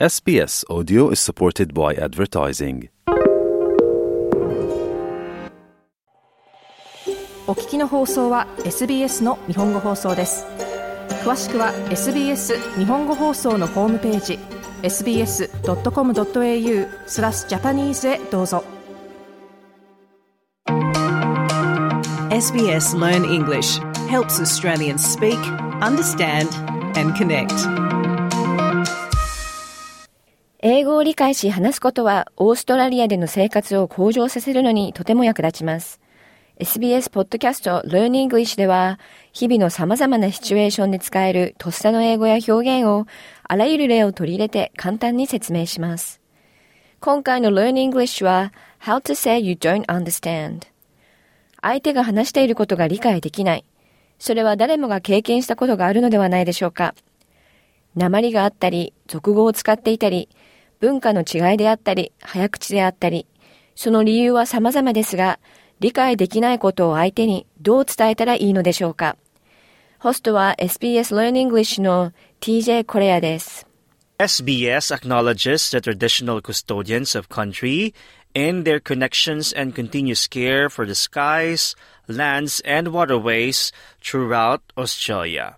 SBS Audio is supported by advertising. お聞きの放送は SBS の日本語放送です詳しくは SBS 日本語放送のホームページ sbs.com.au スラスジャパニーズへどうぞ SBS Learn English helps Australians speak, understand, and connect. 英語を理解し話すことはオーストラリアでの生活を向上させるのにとても役立ちます。SBS ポッドキャスト Learn English では日々の様々なシチュエーションで使えるとっさの英語や表現をあらゆる例を取り入れて簡単に説明します。今回の Learn English は How to say you don't understand 相手が話していることが理解できない。それは誰もが経験したことがあるのではないでしょうか。鉛があったり、俗語を使っていたり、文化の違いであったり、早口であったり、その理由は様々ですが、理解できないことを相手にどう伝えたらいいのでしょうか。ホストは SBS Learn English の TJ コレアです。SBS acknowledges the traditional custodians of country and their connections and continuous care for the skies, lands, and waterways throughout Australia.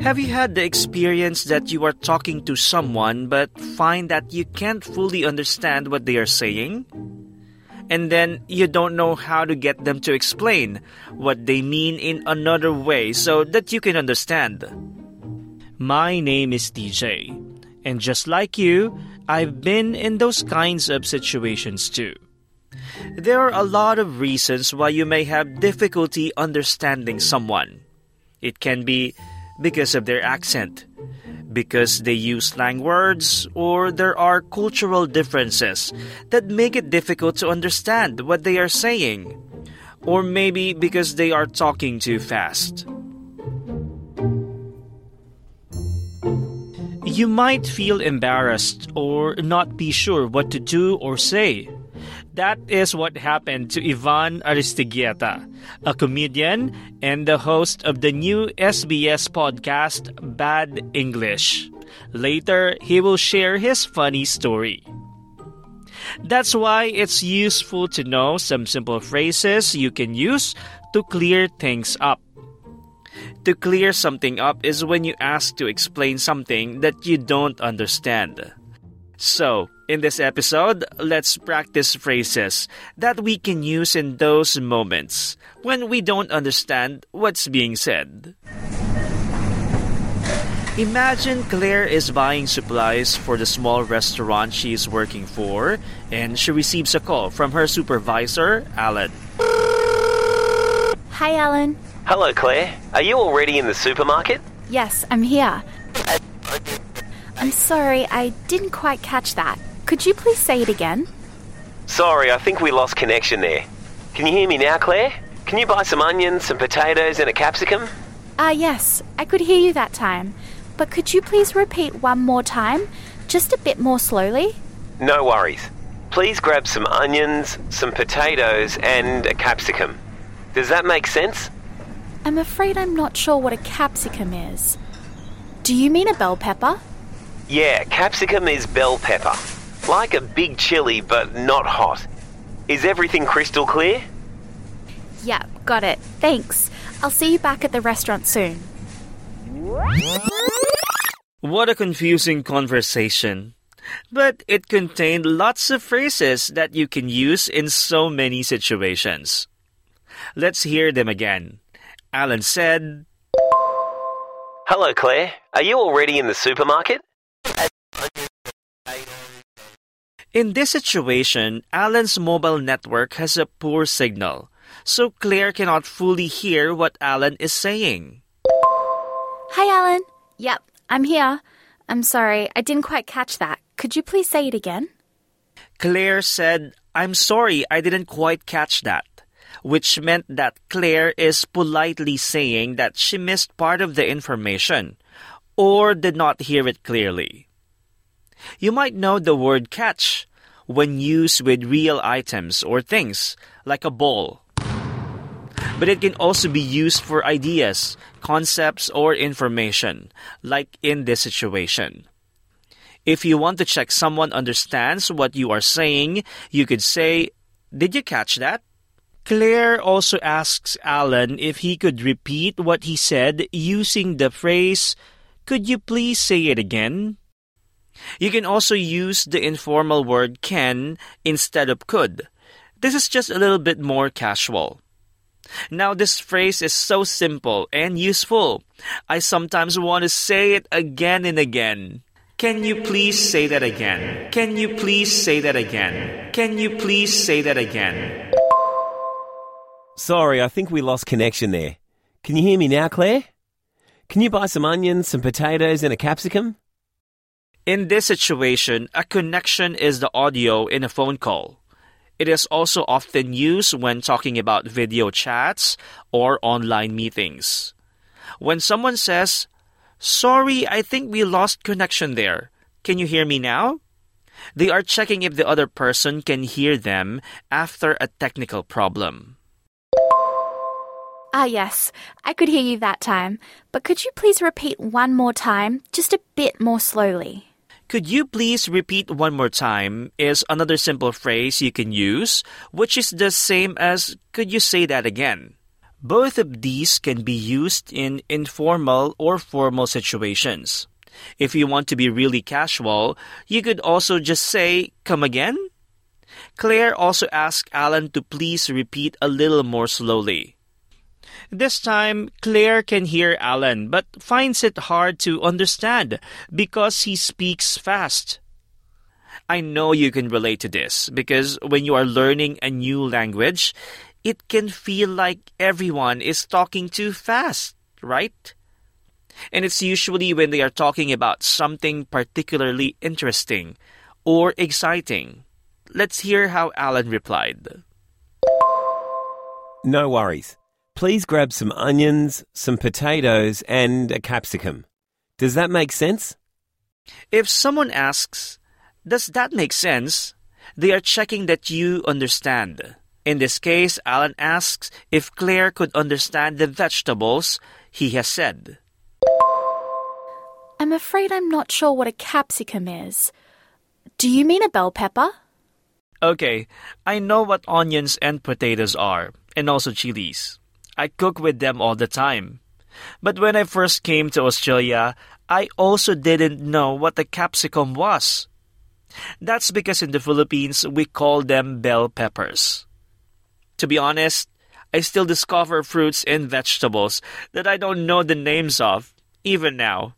Have you had the experience that you are talking to someone but find that you can't fully understand what they are saying? And then you don't know how to get them to explain what they mean in another way so that you can understand. My name is TJ, and just like you, I've been in those kinds of situations too. There are a lot of reasons why you may have difficulty understanding someone. It can be because of their accent, because they use slang words, or there are cultural differences that make it difficult to understand what they are saying, or maybe because they are talking too fast. You might feel embarrassed or not be sure what to do or say. That is what happened to Ivan Aristigueta, a comedian and the host of the new SBS podcast Bad English. Later, he will share his funny story. That's why it's useful to know some simple phrases you can use to clear things up. To clear something up is when you ask to explain something that you don't understand. So, in this episode, let's practice phrases that we can use in those moments when we don't understand what's being said. Imagine Claire is buying supplies for the small restaurant she is working for, and she receives a call from her supervisor, Alan. Hi, Alan. Hello, Claire. Are you already in the supermarket? Yes, I'm here. Uh, I'm sorry, I didn't quite catch that. Could you please say it again? Sorry, I think we lost connection there. Can you hear me now, Claire? Can you buy some onions, some potatoes, and a capsicum? Ah, yes, I could hear you that time. But could you please repeat one more time? Just a bit more slowly? No worries. Please grab some onions, some potatoes, and a capsicum. Does that make sense? I'm afraid I'm not sure what a capsicum is. Do you mean a bell pepper? Yeah, capsicum is bell pepper. Like a big chili, but not hot. Is everything crystal clear? Yeah, got it. Thanks. I'll see you back at the restaurant soon. What a confusing conversation. But it contained lots of phrases that you can use in so many situations. Let's hear them again. Alan said, Hello, Claire. Are you already in the supermarket? In this situation, Alan's mobile network has a poor signal, so Claire cannot fully hear what Alan is saying. Hi, Alan. Yep, I'm here. I'm sorry, I didn't quite catch that. Could you please say it again? Claire said, I'm sorry, I didn't quite catch that. Which meant that Claire is politely saying that she missed part of the information or did not hear it clearly. You might know the word catch when used with real items or things, like a ball. But it can also be used for ideas, concepts, or information, like in this situation. If you want to check someone understands what you are saying, you could say, Did you catch that? Claire also asks Alan if he could repeat what he said using the phrase, Could you please say it again? You can also use the informal word can instead of could. This is just a little bit more casual. Now, this phrase is so simple and useful. I sometimes want to say it again and again. Can you please say that again? Can you please say that again? Can you please say that again? Sorry, I think we lost connection there. Can you hear me now, Claire? Can you buy some onions, some potatoes, and a capsicum? In this situation, a connection is the audio in a phone call. It is also often used when talking about video chats or online meetings. When someone says, Sorry, I think we lost connection there. Can you hear me now? They are checking if the other person can hear them after a technical problem. Ah, yes, I could hear you that time. But could you please repeat one more time, just a bit more slowly? Could you please repeat one more time? Is another simple phrase you can use, which is the same as could you say that again? Both of these can be used in informal or formal situations. If you want to be really casual, you could also just say, Come again? Claire also asked Alan to please repeat a little more slowly. This time, Claire can hear Alan but finds it hard to understand because he speaks fast. I know you can relate to this because when you are learning a new language, it can feel like everyone is talking too fast, right? And it's usually when they are talking about something particularly interesting or exciting. Let's hear how Alan replied. No worries. Please grab some onions, some potatoes, and a capsicum. Does that make sense? If someone asks, Does that make sense? they are checking that you understand. In this case, Alan asks if Claire could understand the vegetables he has said. I'm afraid I'm not sure what a capsicum is. Do you mean a bell pepper? Okay, I know what onions and potatoes are, and also chilies. I cook with them all the time. But when I first came to Australia, I also didn't know what a capsicum was. That's because in the Philippines we call them bell peppers. To be honest, I still discover fruits and vegetables that I don't know the names of, even now.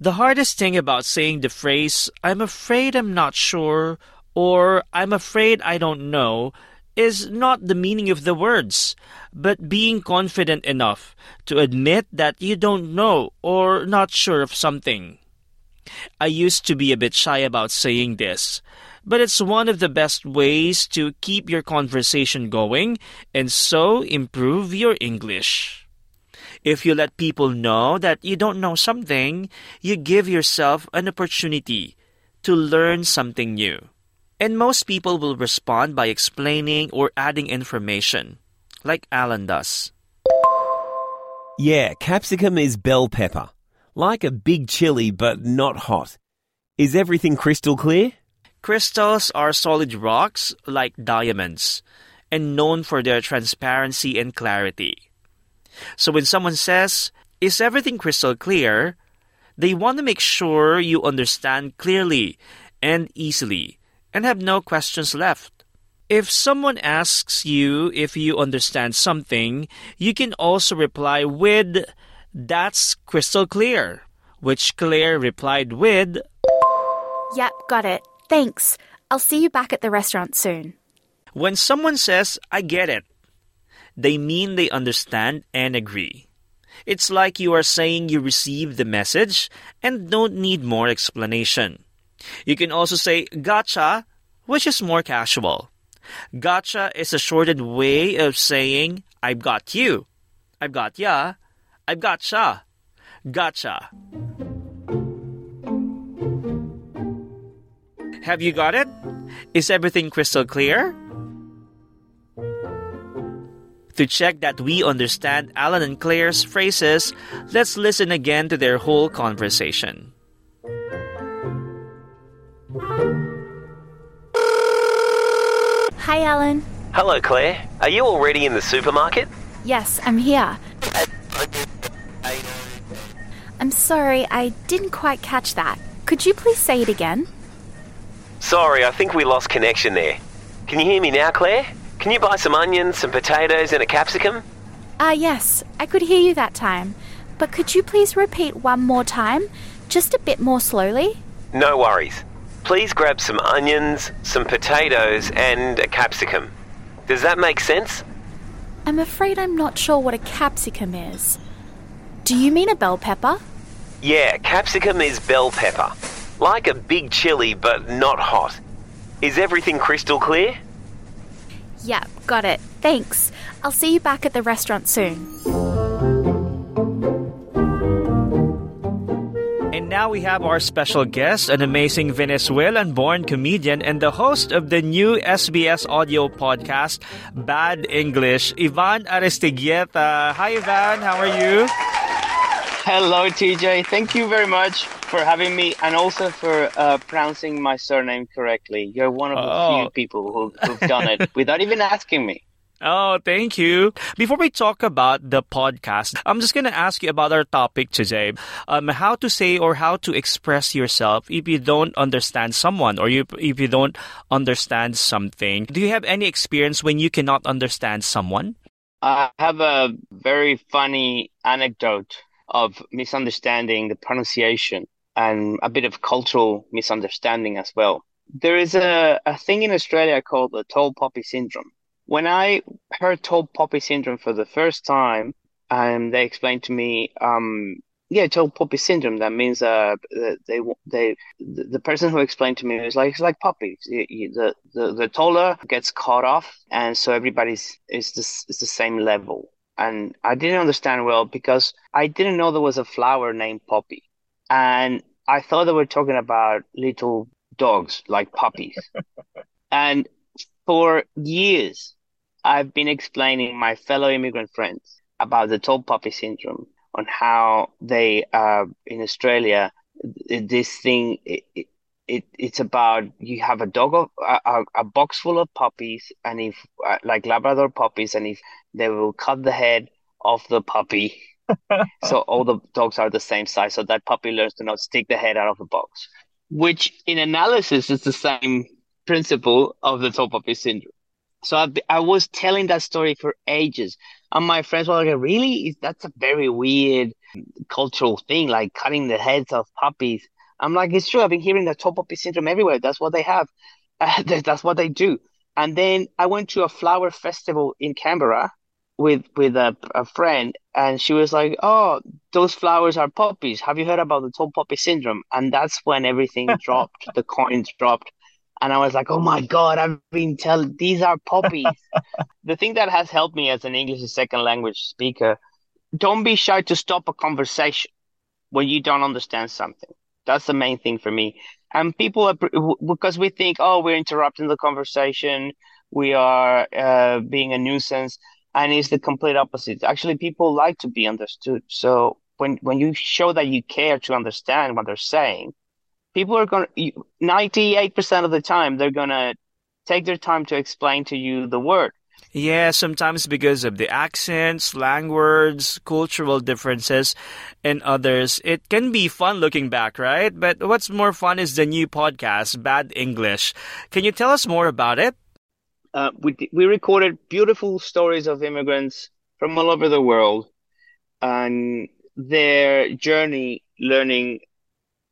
The hardest thing about saying the phrase, I'm afraid I'm not sure, or I'm afraid I don't know, is not the meaning of the words, but being confident enough to admit that you don't know or not sure of something. I used to be a bit shy about saying this, but it's one of the best ways to keep your conversation going and so improve your English. If you let people know that you don't know something, you give yourself an opportunity to learn something new. And most people will respond by explaining or adding information, like Alan does. Yeah, capsicum is bell pepper. Like a big chili, but not hot. Is everything crystal clear? Crystals are solid rocks like diamonds and known for their transparency and clarity. So when someone says, Is everything crystal clear? they want to make sure you understand clearly and easily and have no questions left. If someone asks you if you understand something, you can also reply with, That's crystal clear, which Claire replied with, Yep, got it. Thanks. I'll see you back at the restaurant soon. When someone says, I get it, they mean they understand and agree. It's like you are saying you received the message and don't need more explanation. You can also say gotcha, which is more casual. Gotcha is a shortened way of saying I've got you. I've got ya. I've gotcha. Gotcha. Have you got it? Is everything crystal clear? To check that we understand Alan and Claire's phrases, let's listen again to their whole conversation. Hi, Alan. Hello, Claire. Are you already in the supermarket? Yes, I'm here. I'm sorry, I didn't quite catch that. Could you please say it again? Sorry, I think we lost connection there. Can you hear me now, Claire? Can you buy some onions, some potatoes, and a capsicum? Ah, yes, I could hear you that time. But could you please repeat one more time? Just a bit more slowly? No worries. Please grab some onions, some potatoes, and a capsicum. Does that make sense? I'm afraid I'm not sure what a capsicum is. Do you mean a bell pepper? Yeah, capsicum is bell pepper. Like a big chili, but not hot. Is everything crystal clear? Yep, got it. Thanks. I'll see you back at the restaurant soon. Now we have our special guest, an amazing Venezuelan born comedian and the host of the new SBS audio podcast, Bad English, Ivan Aristigueta. Hi, Ivan. How are you? Hello, TJ. Thank you very much for having me and also for uh, pronouncing my surname correctly. You're one of the Oh. few people who, who've done it without even asking me. Oh, thank you. Before we talk about the podcast, I'm just going to ask you about our topic today. Um, how to say or how to express yourself if you don't understand someone or you, if you don't understand something. Do you have any experience when you cannot understand someone? I have a very funny anecdote of misunderstanding the pronunciation and a bit of cultural misunderstanding as well. There is a, a thing in Australia called the tall poppy syndrome. When I heard tall poppy syndrome for the first time, and they explained to me, um, yeah, tall poppy syndrome. That means uh, they they the, person who explained to me was like it's like puppies. The the the taller gets cut off, and so everybody's is this is the same level. And I didn't understand well because I didn't know there was a flower named poppy, and I thought they were talking about little dogs like puppies. And for years, I've been explaining my fellow immigrant friends about the tall poppy syndrome on how they uh, in Australia this thing it, it, it it's about you have a dog of a, a, box full of puppies and if uh, like Labrador puppies and if they will cut the head of the puppy. So all the dogs are the same size so that puppy learns to not stick the head out of the box. Which in analysis is the same principle of the tall poppy syndrome so I, I was telling that story for ages and my friends were like really? That's a very weird cultural thing like cutting the heads of puppies. I'm like it's true i've been hearing the top poppy syndrome everywhere that's what they have uh, that's what they do. And then i went to a flower festival in canberra with with a, a friend and she was like oh those flowers are poppies have you heard about the top poppy syndrome? And that's when everything dropped the coins dropped and i was like oh my god i've been telling these are poppies the thing that has helped me as an english as second language speaker don't be shy to stop a conversation when you don't understand something. That's the main thing for me. And people are because we think oh we're interrupting the conversation. We are uh, being a nuisance. And it's the complete opposite. Actually people like to be understood. So when when you show that you care to understand what they're saying people are going to 98% of the time they're going to take their time to explain to you the word Yeah, sometimes because of the accents, slang words, cultural differences, and others. It can be fun looking back, right? But what's more fun is the new podcast, Bad English. Can you tell us more about it? uh, we we recorded beautiful stories of immigrants from all over the world and their journey learning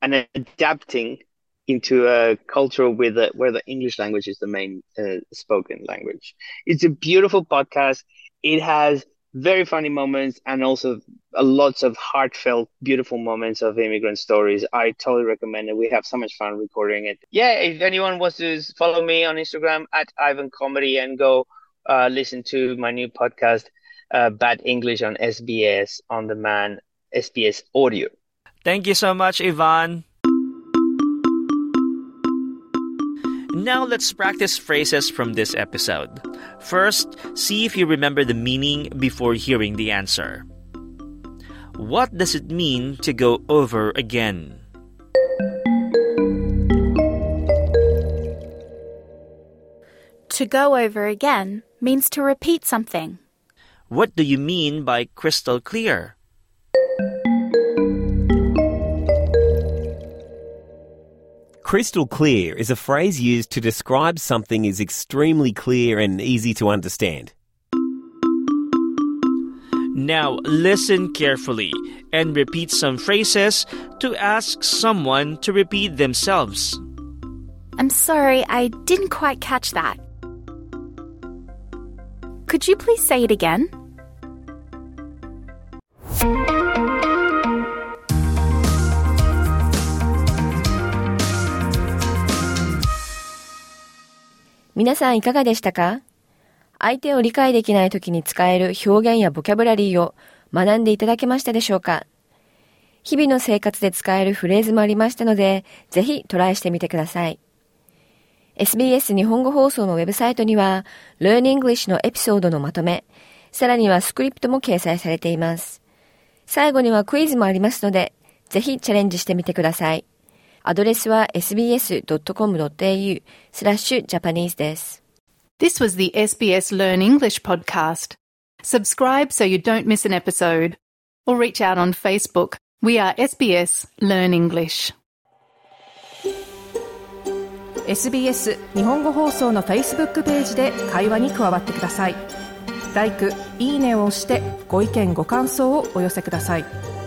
and adapting into a culture with a, where the English language is the main uh, spoken language. It's a beautiful podcast. It has very funny moments and also lots of heartfelt, beautiful moments of immigrant stories. I totally recommend it. We have so much fun recording it. Yeah, if anyone wants to follow me on Instagram at Ivan Comedy and go uh, listen to my new podcast, uh, Bad English on SBS on demand, SBS Audio. Thank you so much, Ivan. Now let's practice phrases from this episode. First, see if you remember the meaning before hearing the answer. What does it mean to go over again? To go over again means to repeat something. What do you mean by crystal clear? Crystal clear is a phrase used to describe something is extremely clear and easy to understand. Now listen carefully and repeat some phrases to ask someone to repeat themselves. I'm sorry, I didn't quite catch that. Could you please say it again? “皆さんいかがでしたか？相手を理解できない時に使える表現やボキャブラリーを学んでいただけましたでしょうか？日々の生活で使えるフレーズもありましたので、ぜひトライしてみてください。SBS 日本語放送のウェブサイトには、Learn English のエピソードのまとめ、さらにはスクリプトも掲載されています。最後にはクイズもありますので、ぜひチャレンジしてみてください。アドレスは sbs.com.au スラッシュジャパニーズです。This was the SBS Learn English podcast. Subscribe so you don't miss an episode. Or reach out on Facebook. We are SBS Learn English. SBS 日本語放送の Facebook ページで会話に加わってください。LIKE、いいねを押してご意見ご感想をお寄せください。